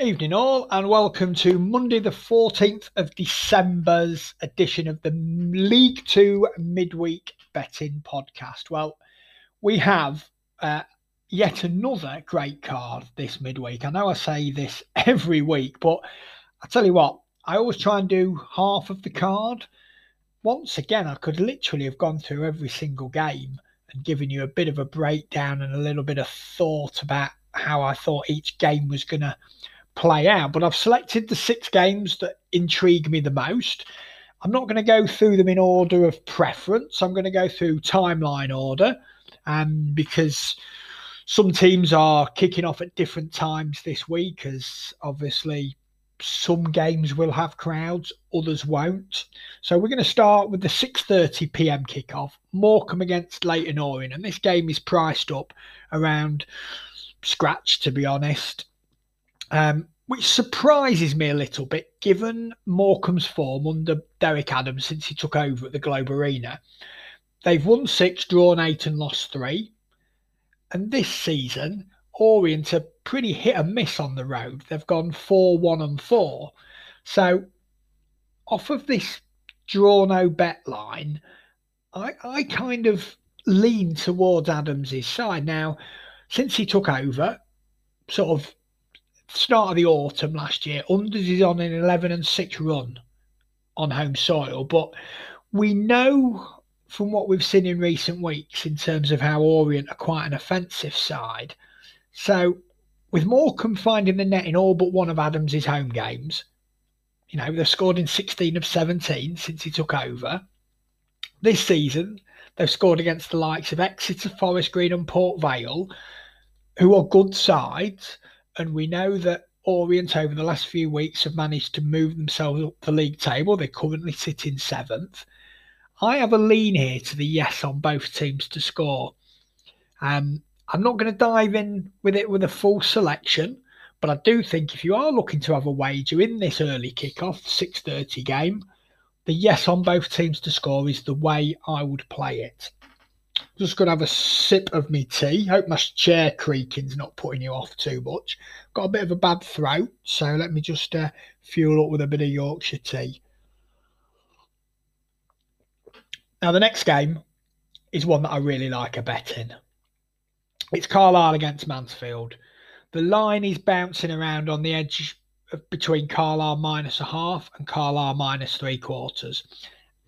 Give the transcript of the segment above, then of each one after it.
Evening, all, and welcome to Monday, the 14th of December's edition of the League Two Midweek Betting Podcast. Well, we have uh, yet another great card this midweek. I know I say this every week, but I tell you what, I always try and do half of the card. Once again, I could literally have gone through every single game and given you a bit of a breakdown and a little bit of thought about how I thought each game was going to play out. But I've selected the six games that intrigue me the most. I'm not going to go through them in order of preference. I'm going to go through timeline order, um, because some teams are kicking off at different times this week. As obviously some games will have crowds, others won't. So we're going to start with the 6:30 p.m. kickoff. Morecambe against Leyton Orient, and this game is priced up around scratch, to be honest um, which surprises me a little bit given Morecambe's form under Derek Adams since he took over at the Globe Arena. They've won six, drawn eight, and lost three. And this season, Orient are pretty hit and miss on the road. They've gone 4 1 and 4. So, off of this draw no bet line, I, I kind of lean towards Adams' side. Now, since he took over, sort of start of the autumn last year, Unders is on an 11 and 6 run on home soil. But we know from what we've seen in recent weeks in terms of how Orient are quite an offensive side. So, with Morecambe finding the net in all but one of Adams' home games, you know, they've scored in 16 of 17 since he took over. This season, they've scored against the likes of Exeter, Forest Green, and Port Vale, who are good sides and we know that Orient over the last few weeks have managed to move themselves up the league table. They currently sit in seventh. I have a lean here to the yes on both teams to score. Um, I'm not going to dive in with it with a full selection, but I do think if you are looking to have a wager in this early kickoff, 6:30 game, the yes on both teams to score is the way I would play it. Just to have a sip of me tea. Hope my chair creaking's not putting you off too much. Got a bit of a bad throat, so let me just uh, fuel up with a bit of Yorkshire tea. Now, the next game is one that I really like a bet in. It's Carlisle against Mansfield. The line is bouncing around on the edge of between Carlisle minus a half and Carlisle minus three quarters.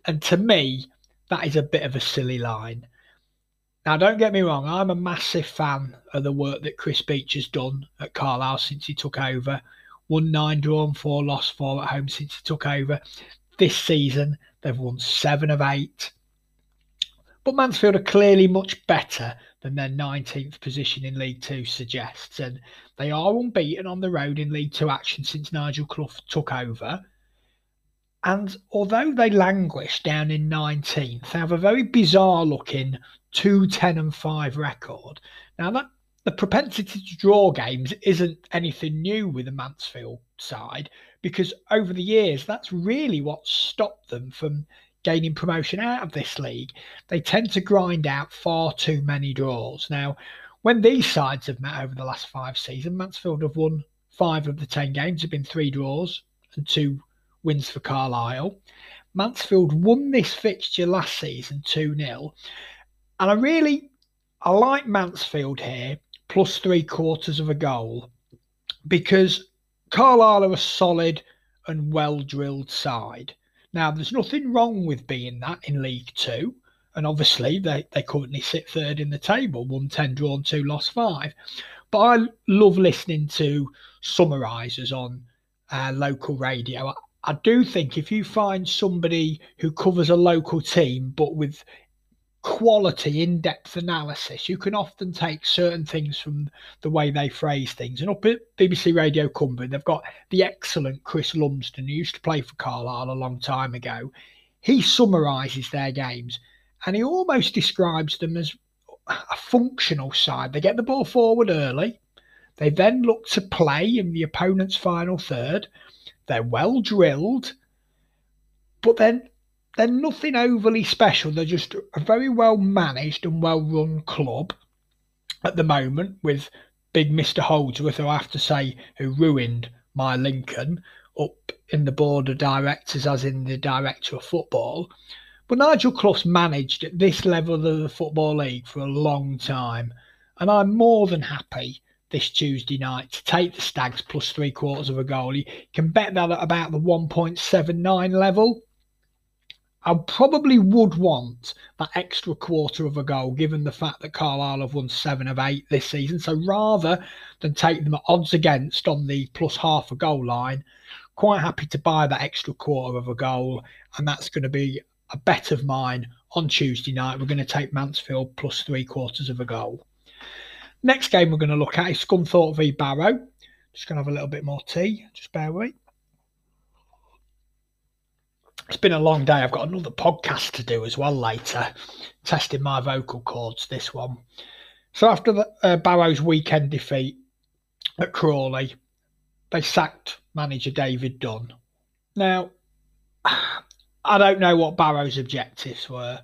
And to me, that is a bit of a silly line. Now, don't get me wrong, I'm a massive fan of the work that Chris Beech has done at Carlisle since he took over. Won nine, drawn four, lost four at home since he took over. This season, they've won seven of eight. But Mansfield are clearly much better than their 19th position in League Two suggests, and they are unbeaten on the road in League Two action since Nigel Clough took over. And although they languish down in 19th, they have a very bizarre looking 2 10 and 5 record. Now, that the propensity to draw games isn't anything new with the Mansfield side because over the years, that's really what stopped them from gaining promotion out of this league. They tend to grind out far too many draws. Now, when these sides have met over the last five seasons, Mansfield have won five of the 10 games, have been three draws and two wins for Carlisle. Mansfield won this fixture last season 2 0. And I really I like Mansfield here, plus three quarters of a goal, because Carlisle are a solid and well drilled side. Now, there's nothing wrong with being that in League Two. And obviously, they, they currently sit third in the table, won 10, drawn 2, lost 5. But I love listening to summarisers on uh, local radio. I do think if you find somebody who covers a local team but with quality in-depth analysis you can often take certain things from the way they phrase things. And up at bbc radio Cumbrian they've got the excellent chris lumsden who used to play for carlisle a long time ago. He summarises their games and he almost describes them as a functional side. They get the ball forward early. They then look to play in the opponent's final third they're well drilled, but then they're nothing overly special. They're just a very well managed and well run club at the moment with big Mr. Holdsworth, who I have to say, who ruined my Lincoln up in the board of directors, as in the director of football. But Nigel Clough's managed at this level of the Football League for a long time. And I'm more than happy this Tuesday night to take the Stags plus three quarters of a goal. You can bet that at about the 1.79 level. I probably would want that extra quarter of a goal, given the fact that Carlisle have won seven of eight this season. So rather than take them at odds against on the plus half a goal line, quite happy to buy that extra quarter of a goal. And that's going to be a bet of mine on Tuesday night. We're going to take Mansfield plus three quarters of a goal. Next game we're going to look at is Scunthorpe v Barrow. Just going to have a little bit more tea. Just bear with it's been a long day. I've got another podcast to do as well later, testing my vocal cords. This one. So after the uh, Barrow's weekend defeat at Crawley, they sacked manager David Dunn. Now, I don't know what Barrow's objectives were.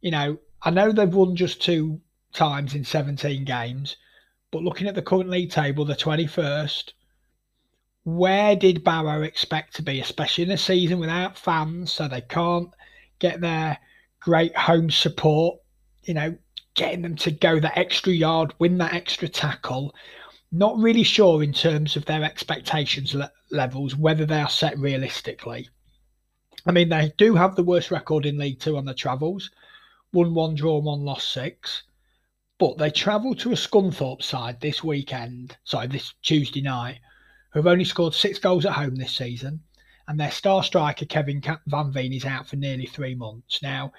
You know, I know they've won just two times in 17 games, but looking at the current league table, the 21st, where did Barrow expect to be, especially in a season without fans, so they can't get their great home support, you know, getting them to go that extra yard, win that extra tackle. Not really sure in terms of their expectations le- levels, whether they are set realistically. I mean, they do have the worst record in League Two on the travels one one draw one, lost six. But they travel to a Scunthorpe side this weekend, sorry, this Tuesday night, who have only scored six goals at home this season, and their star striker Kevin Van Veen is out for nearly three months. Now,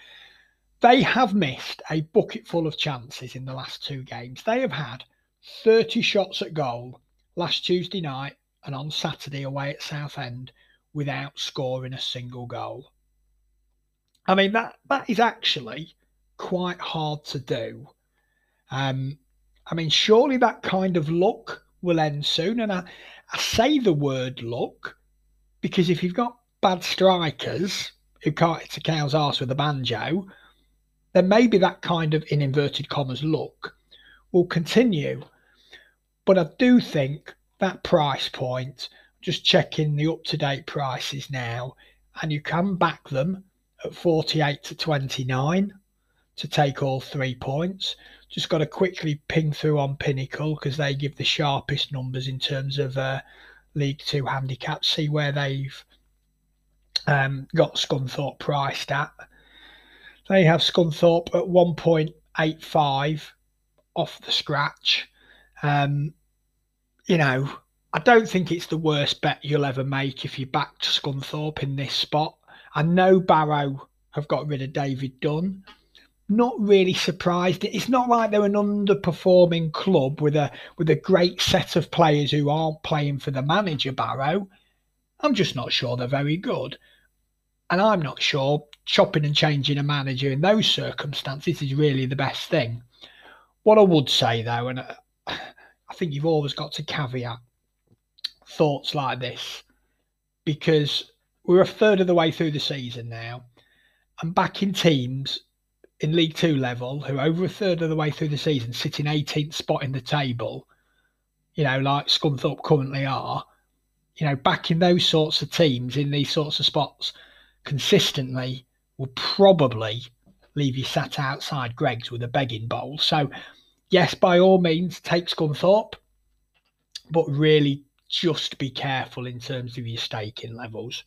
they have missed a bucket full of chances in the last two games. They have had 30 shots at goal last Tuesday night and on Saturday away at Southend without scoring a single goal. I mean that that is actually quite hard to do. Um, I mean, surely that kind of luck will end soon. And I, I say the word luck because if you've got bad strikers who can't hit a cow's arse with a banjo, then maybe that kind of, in inverted commas, luck will continue. But I do think that price point, just checking the up to date prices now, and you can back them at 48 to 29 to take all three points. Just got to quickly ping through on Pinnacle because they give the sharpest numbers in terms of uh, League Two handicaps. See where they've um, got Scunthorpe priced at. They have Scunthorpe at 1.85 off the scratch. Um, you know, I don't think it's the worst bet you'll ever make if you back to Scunthorpe in this spot. I know Barrow have got rid of David Dunn not really surprised. It's not like they're an underperforming club with a with a great set of players who aren't playing for the manager Barrow. I'm just not sure they're very good. And I'm not sure chopping and changing a manager in those circumstances is really the best thing. What I would say though, and uh, I think you've always got to caveat thoughts like this because we're a third of the way through the season now and backing teams in League Two level who over a third of the way through the season sit in 18th spot in the table, you know, like Scunthorpe currently are, you know, backing those sorts of teams in these sorts of spots consistently will probably leave you sat outside Greggs with a begging bowl. So, yes, by all means, take Scunthorpe, but really just be careful in terms of your staking levels.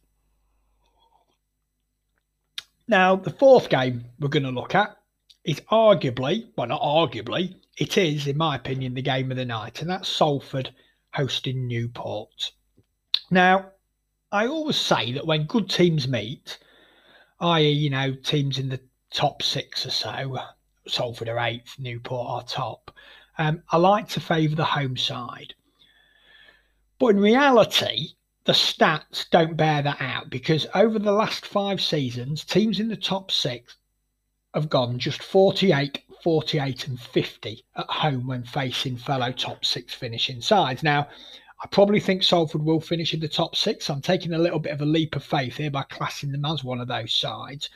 Now, the fourth game we're going to look at is arguably, well, not arguably, it is, in my opinion, the game of the night, and that's Salford hosting Newport. Now, I always say that when good teams meet, i.e., you know, teams in the top six or so, Salford are eighth, Newport are top, um, I like to favour the home side. But in reality, the stats don't bear that out because over the last five seasons, teams in the top six have gone just 48, 48, and 50 at home when facing fellow top six finishing sides. Now, I probably think Salford will finish in the top six. I'm taking a little bit of a leap of faith here by classing them as one of those sides.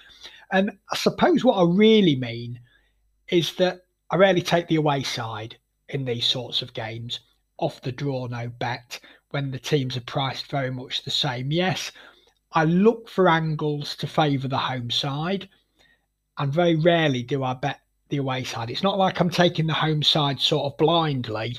And I suppose what I really mean is that I rarely take the away side in these sorts of games off the draw no bet when the teams are priced very much the same. Yes, I look for angles to favour the home side, and very rarely do I bet the away side. It's not like I'm taking the home side sort of blindly.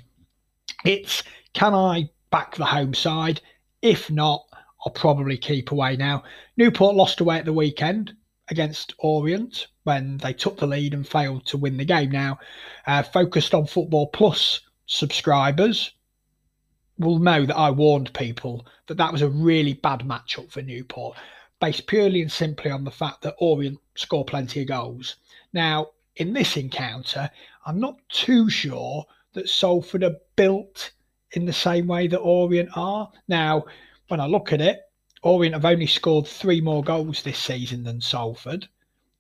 It's can I back the home side? If not, I'll probably keep away now. Newport lost away at the weekend against Orient when they took the lead and failed to win the game. Now, uh, focused on Football Plus subscribers will know that I warned people that that was a really bad matchup for Newport, based purely and simply on the fact that Orient score plenty of goals. Now, in this encounter, I'm not too sure that Salford are built in the same way that Orient are. Now, when I look at it, Orient have only scored three more goals this season than Salford,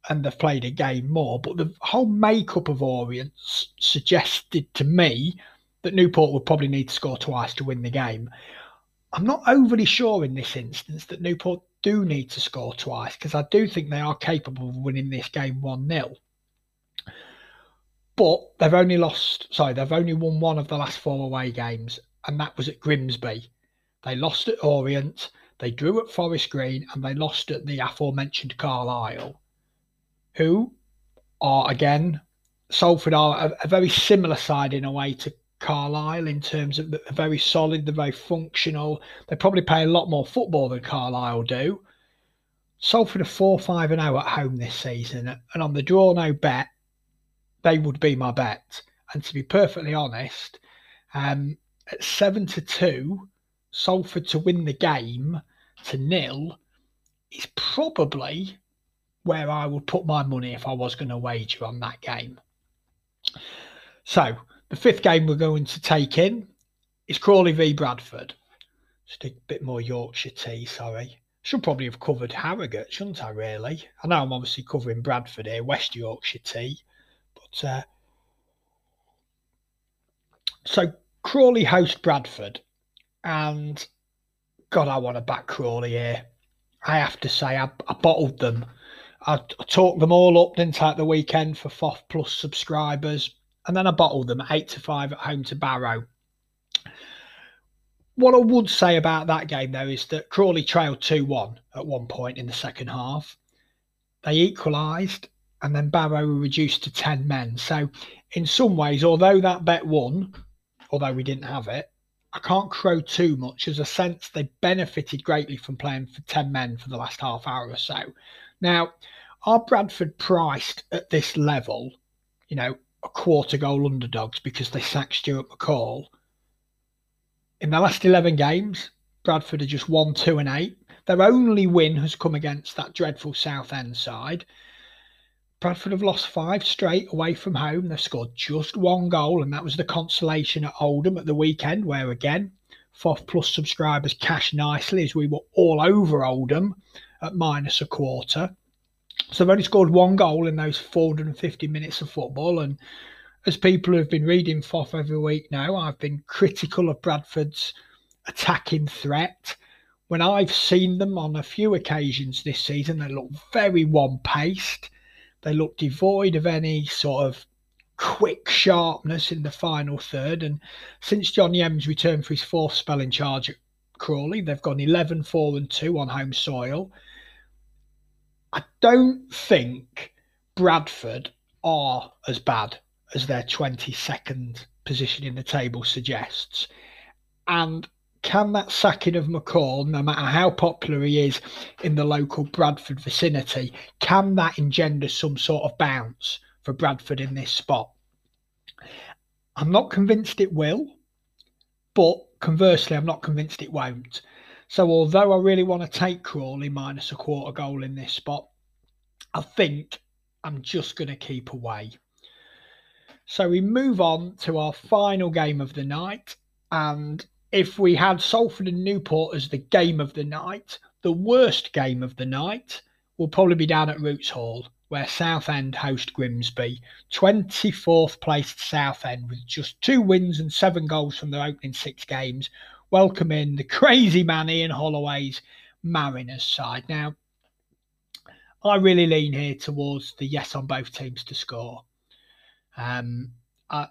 and they've played a game more. But the whole makeup of Orient suggested to me that Newport would probably need to score twice to win the game. I'm not overly sure in this instance that Newport do need to score twice because I do think they are capable of winning this game 1 0. But they've only lost, sorry, they've only won one of the last four away games, and that was at Grimsby. They lost at Orient, they drew at Forest Green, and they lost at the aforementioned Carlisle, who are again, Salford are a, a very similar side in a way to Carlisle in terms of they're very solid, they're very functional. They probably play a lot more football than Carlisle do. Salford are 4 5 and 0 at home this season, and on the draw no bet, they would be my bet. And to be perfectly honest, um, at seven to two, Salford to win the game to nil is probably where I would put my money if I was going to wager on that game. So the fifth game we're going to take in is Crawley v Bradford. Just a bit more Yorkshire tea, sorry. Should probably have covered Harrogate, shouldn't I, really? I know I'm obviously covering Bradford here, West Yorkshire tea. But uh, so Crawley host Bradford, and God, I want to back Crawley here. I have to say, I, I bottled them. I, I, talked them all up, didn't I, the weekend for FOF Plus subscribers, and then I bottled them eight to five at home to Barrow. What I would say about that game, though, is that Crawley trailed 2 1 at one point in the second half. They equalised and then Barrow were reduced to 10 men. So, in some ways, although that bet won, although we didn't have it, I can't crow too much as a sense they benefited greatly from playing for 10 men for the last half hour or so. Now, are Bradford priced at this level, you know, a quarter goal underdogs because they sacked Stuart McCall? In the last 11 games, Bradford are just 1, 2, and 8. Their only win has come against that dreadful Southend side. Bradford have lost five straight away from home. They've scored just one goal, and that was the consolation at Oldham at the weekend, where again, FOF Plus subscribers cashed nicely as we were all over Oldham at minus a quarter. So they've only scored one goal in those 450 minutes of football. And as people who have been reading FOF every week now, I've been critical of Bradford's attacking threat. When I've seen them on a few occasions this season, they look very one paced they look devoid of any sort of quick sharpness in the final third. And since John Yems returned for his fourth spell in charge at Crawley, they've gone 11 4 and 2 on home soil. I don't think Bradford are as bad as their 22nd position in the table suggests. And can that sacking of McCall, no matter how popular he is in the local Bradford vicinity, can that engender some sort of bounce for Bradford in this spot? I'm not convinced it will, but conversely, I'm not convinced it won't. So, although I really want to take Crawley minus a quarter goal in this spot, I think I'm just going to keep away. So, we move on to our final game of the night, and if we had Salford and Newport as the game of the night, the worst game of the night will probably be down at Roots Hall, where Southend host Grimsby. 24th placed Southend with just two wins and seven goals from their opening six games, welcoming the crazy man Ian Holloway's Mariners side. Now, I really lean here towards the yes on both teams to score. Um, I,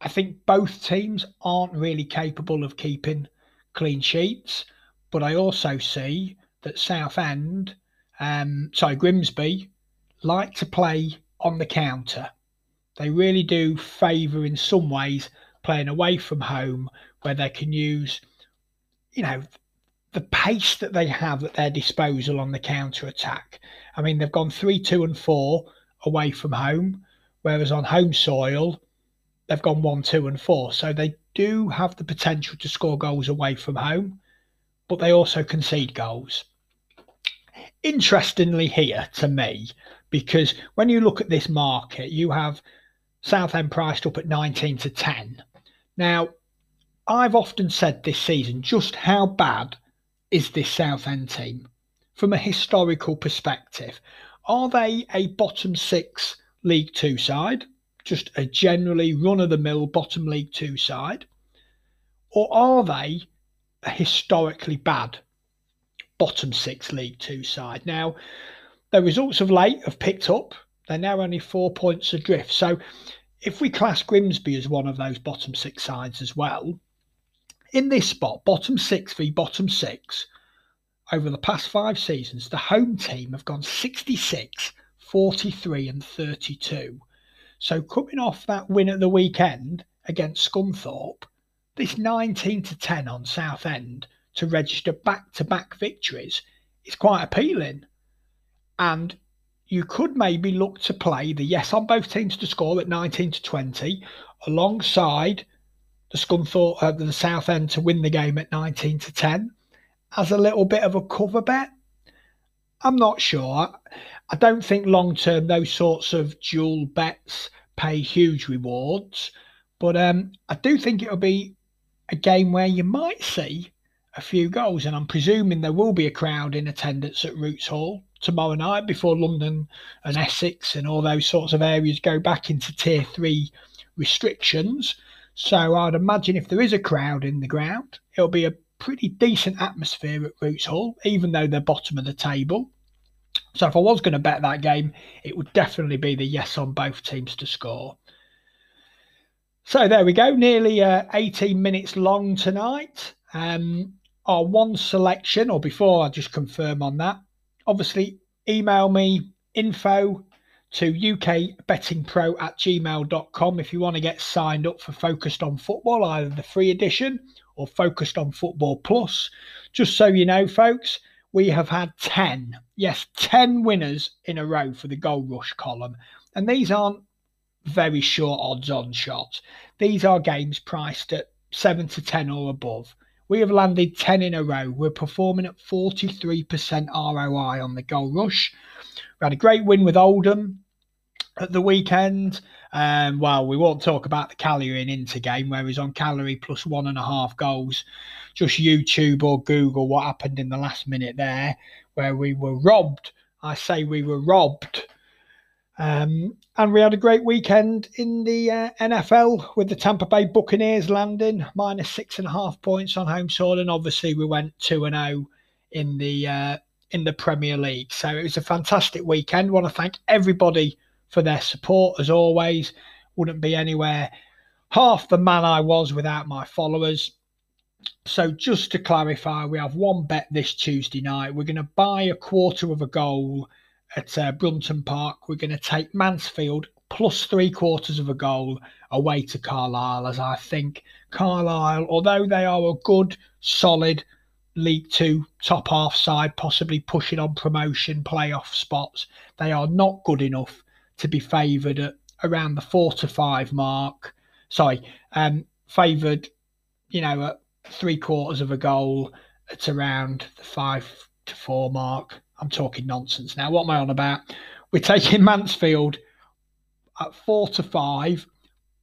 I think both teams aren't really capable of keeping clean sheets, but I also see that Southend, um, sorry, Grimsby, like to play on the counter. They really do favour, in some ways, playing away from home where they can use, you know, the pace that they have at their disposal on the counter attack. I mean, they've gone 3 2 and 4 away from home, whereas on home soil, they've gone 1 2 and 4. So they do have the potential to score goals away from home, but they also concede goals. Interestingly, here to me, because when you look at this market, you have Southend priced up at 19 to 10. Now, I've often said this season just how bad is this Southend team from a historical perspective? Are they a bottom six League Two side, just a generally run of the mill bottom League Two side? Or are they a historically bad bottom six League Two side? Now, their results of late have picked up. They're now only four points adrift. So if we class Grimsby as one of those bottom six sides as well, in this spot, bottom six v bottom six, over the past five seasons, the home team have gone 66, 43, and 32. So coming off that win at the weekend against Scunthorpe, this 19 to 10 on Southend to register back to back victories is quite appealing. And you could maybe look to play the yes on both teams to score at 19 to 20 alongside the Scunthorpe, uh, the Southend to win the game at 19 to 10 as a little bit of a cover bet. I'm not sure. I don't think long term those sorts of dual bets pay huge rewards, but um, I do think it'll be a game where you might see a few goals, and I'm presuming there will be a crowd in attendance at Roots Hall tomorrow night before London and Essex and all those sorts of areas go back into tier three restrictions. So I'd imagine if there is a crowd in the ground, it'll be a pretty decent atmosphere at Roots Hall, even though they're bottom of the table. So if I was going to bet that game, it would definitely be the yes on both teams to score. So there we go, nearly uh, 18 minutes long tonight. Um, our one selection, or before I just confirm on that, obviously email me info to ukbettingpro at gmail.com if you want to get signed up for Focused on Football, either the free edition or Focused on Football Plus. Just so you know, folks, we have had 10, yes, 10 winners in a row for the Gold Rush column. And these aren't very short odds on shots. These are games priced at 7 to 10 or above. We have landed 10 in a row. We're performing at 43% ROI on the Gold Rush. We had a great win with Oldham at the weekend. Um, well, we won't talk about the Cagliari and Inter game where he's on Cagliari plus one and a half goals. Just YouTube or Google what happened in the last minute there, where we were robbed. I say we were robbed um, and we had a great weekend in the uh, NFL with the Tampa Bay Buccaneers landing minus six and a half points on home soil, and obviously we went two and zero oh in the uh, in the Premier League. So it was a fantastic weekend. I want to thank everybody for their support as always. Wouldn't be anywhere half the man I was without my followers. So just to clarify, we have one bet this Tuesday night. We're going to buy a quarter of a goal at uh, Brunton Park. We're going to take Mansfield plus three quarters of a goal away to Carlisle, as I think Carlisle, although they are a good, solid League Two top half side, possibly pushing on promotion playoff spots, they are not good enough to be favoured at around the four to five mark. Sorry, um, favoured, you know, at three quarters of a goal at around the five to four mark. I'm talking nonsense now. What am I on about? We're taking Mansfield at four to five,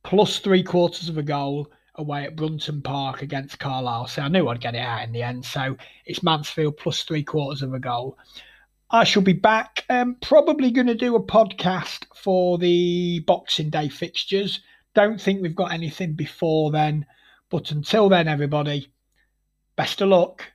plus three quarters of a goal away at Brunton Park against Carlisle. So I knew I'd get it out in the end. So it's Mansfield plus three quarters of a goal. I shall be back. Um, probably going to do a podcast for the Boxing Day fixtures. Don't think we've got anything before then. But until then, everybody, best of luck.